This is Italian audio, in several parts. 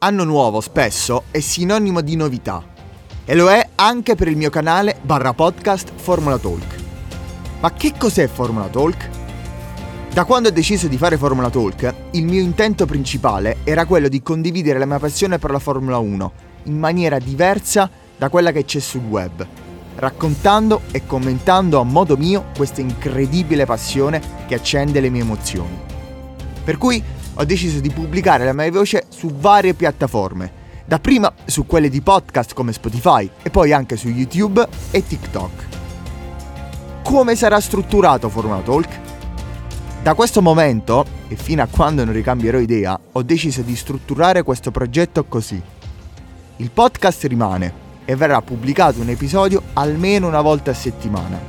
Anno nuovo spesso è sinonimo di novità e lo è anche per il mio canale barra podcast Formula Talk. Ma che cos'è Formula Talk? Da quando ho deciso di fare Formula Talk, il mio intento principale era quello di condividere la mia passione per la Formula 1 in maniera diversa da quella che c'è sul web, raccontando e commentando a modo mio questa incredibile passione che accende le mie emozioni. Per cui ho deciso di pubblicare la mia voce su varie piattaforme, dapprima su quelle di podcast come Spotify e poi anche su YouTube e TikTok. Come sarà strutturato Formula Talk? Da questo momento, e fino a quando non ricambierò idea, ho deciso di strutturare questo progetto così. Il podcast rimane e verrà pubblicato un episodio almeno una volta a settimana.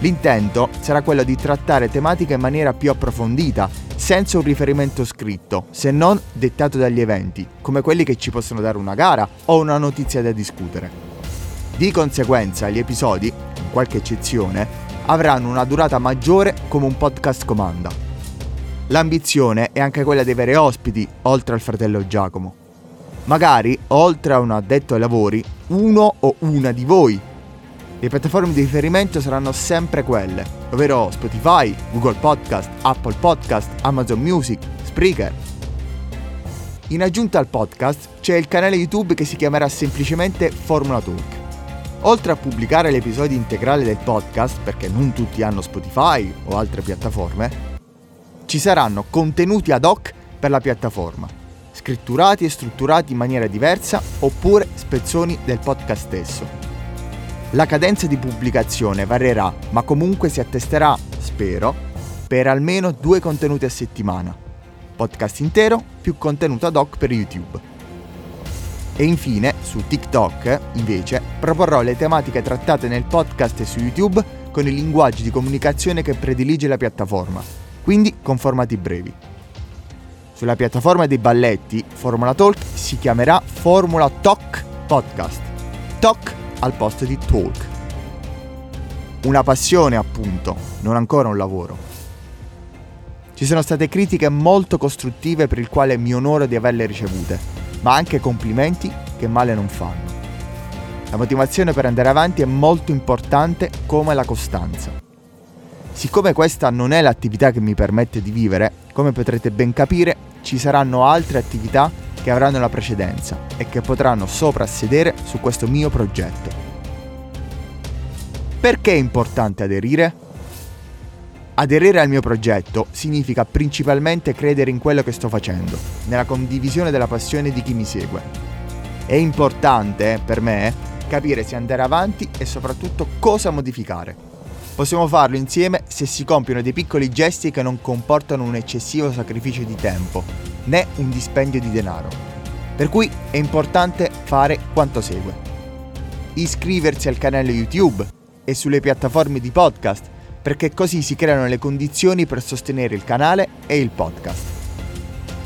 L'intento sarà quello di trattare tematiche in maniera più approfondita senza un riferimento scritto, se non dettato dagli eventi, come quelli che ci possono dare una gara o una notizia da discutere. Di conseguenza gli episodi, con qualche eccezione, avranno una durata maggiore come un podcast comanda. L'ambizione è anche quella di avere ospiti, oltre al fratello Giacomo. Magari, oltre a un addetto ai lavori, uno o una di voi le piattaforme di riferimento saranno sempre quelle, ovvero Spotify, Google Podcast, Apple Podcast, Amazon Music, Spreaker. In aggiunta al podcast c'è il canale YouTube che si chiamerà semplicemente Formula Talk. Oltre a pubblicare l'episodio integrale del podcast, perché non tutti hanno Spotify o altre piattaforme, ci saranno contenuti ad hoc per la piattaforma, scritturati e strutturati in maniera diversa oppure spezzoni del podcast stesso. La cadenza di pubblicazione varierà, ma comunque si attesterà, spero, per almeno due contenuti a settimana. Podcast intero più contenuto ad hoc per YouTube. E infine, su TikTok, invece, proporrò le tematiche trattate nel podcast e su YouTube con i linguaggi di comunicazione che predilige la piattaforma, quindi con formati brevi. Sulla piattaforma dei balletti, Formula Talk si chiamerà Formula Talk Podcast. Talk al posto di talk. Una passione appunto, non ancora un lavoro. Ci sono state critiche molto costruttive per il quale mi onoro di averle ricevute, ma anche complimenti che male non fanno. La motivazione per andare avanti è molto importante come la costanza. Siccome questa non è l'attività che mi permette di vivere, come potrete ben capire, ci saranno altre attività che avranno la precedenza e che potranno soprassedere su questo mio progetto. Perché è importante aderire? Aderire al mio progetto significa principalmente credere in quello che sto facendo, nella condivisione della passione di chi mi segue. È importante, per me, capire se andare avanti e soprattutto cosa modificare. Possiamo farlo insieme se si compiono dei piccoli gesti che non comportano un eccessivo sacrificio di tempo, né un dispendio di denaro. Per cui è importante fare quanto segue. Iscriversi al canale YouTube e sulle piattaforme di podcast, perché così si creano le condizioni per sostenere il canale e il podcast.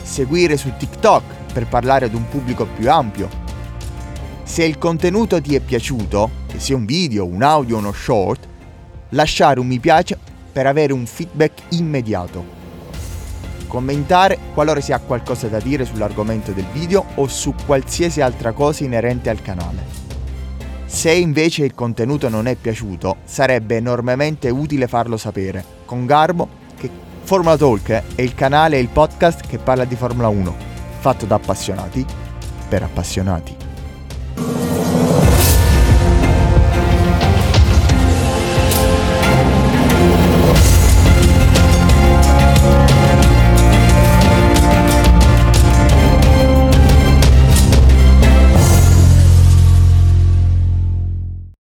Seguire su TikTok per parlare ad un pubblico più ampio. Se il contenuto ti è piaciuto, che sia un video, un audio o uno short, lasciare un mi piace per avere un feedback immediato commentare qualora si ha qualcosa da dire sull'argomento del video o su qualsiasi altra cosa inerente al canale. Se invece il contenuto non è piaciuto, sarebbe enormemente utile farlo sapere, con garbo, che Formula Talk è il canale e il podcast che parla di Formula 1, fatto da appassionati per appassionati.